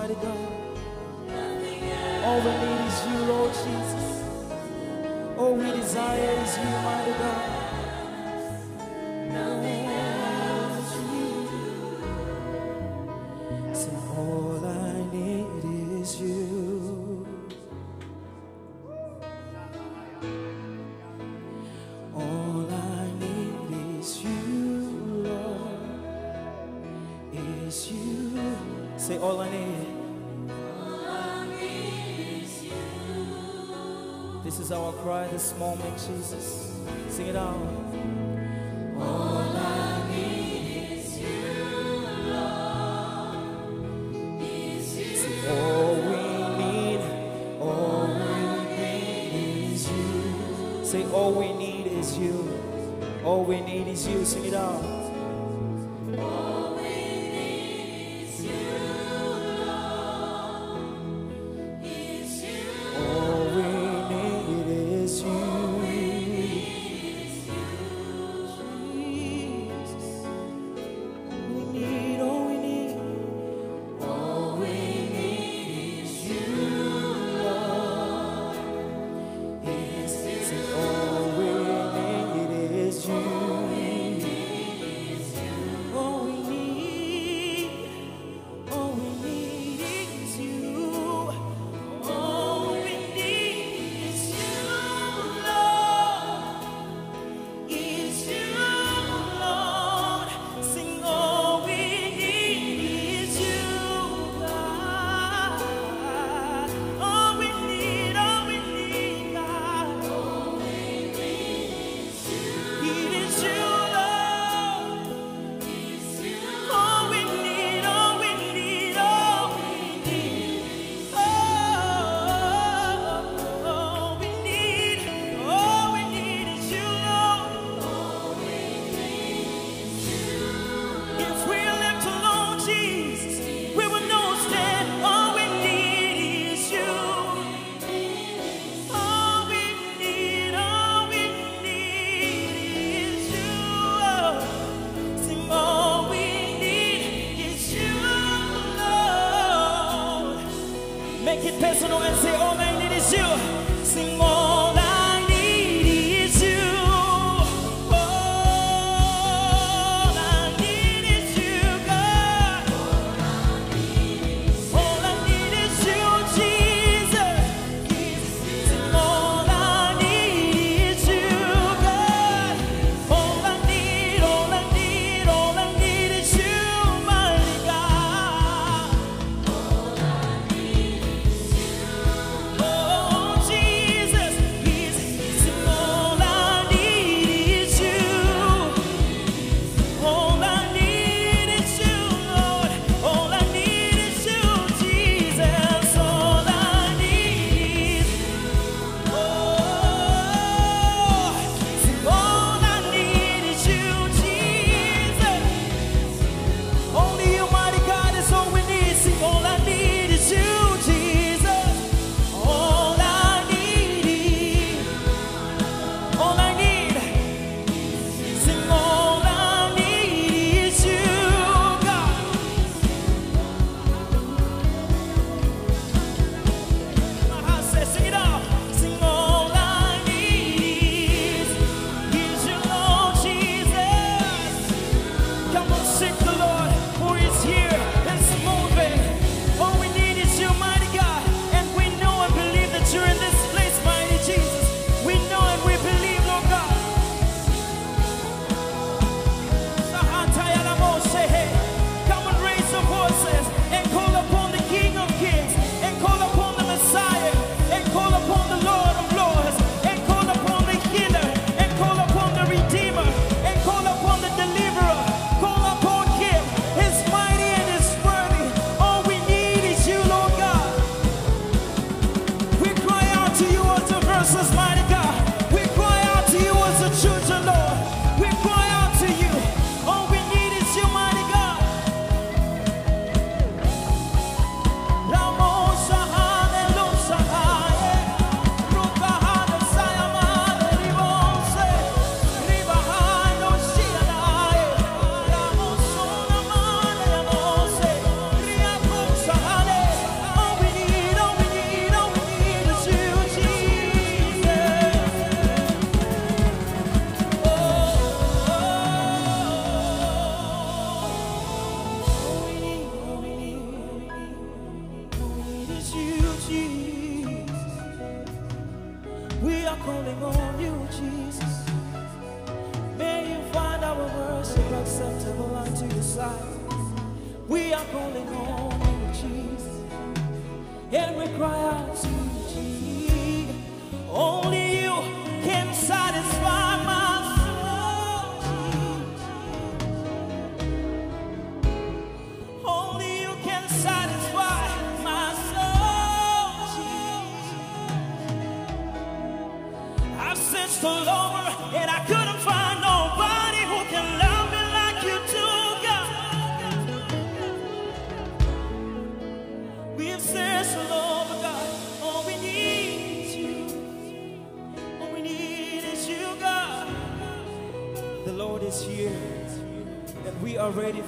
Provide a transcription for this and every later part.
mighty God. All we need is you, Lord Jesus. All we desire is you, mighty God. Say, all I need. All I is you. This is our cry this moment, Jesus. Sing it out. All I need is you, Lord. Is you. Say, all we need, all, all we need is you. Say, all we need is you. All we need is you. Sing it out. qui personne ne sait, oh, mais il est Senhor. you, Jesus. We are calling on you, Jesus. May you find our worship acceptable unto your sight. We are calling on you, Jesus. And we cry out to you, Only you can satisfy.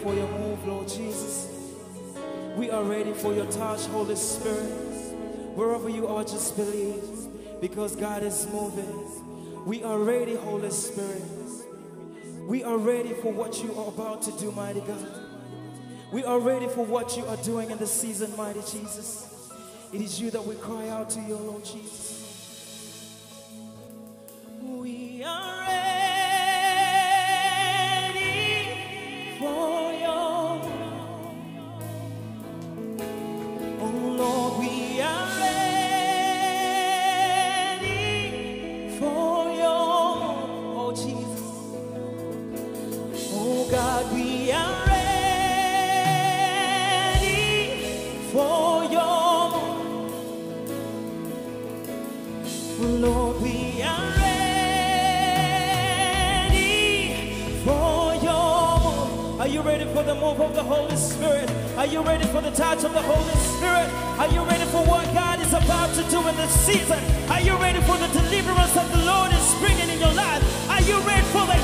for your move, Lord Jesus. We are ready for your touch, Holy Spirit. Wherever you are, just believe because God is moving. We are ready, Holy Spirit. We are ready for what you are about to do, mighty God. We are ready for what you are doing in this season, mighty Jesus. It is you that we cry out to you, Lord Jesus. We of the season? Are you ready for the deliverance that the Lord is bringing in your life? Are you ready for the